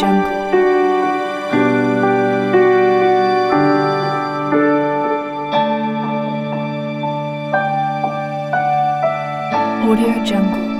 jungle. Audio Jungle.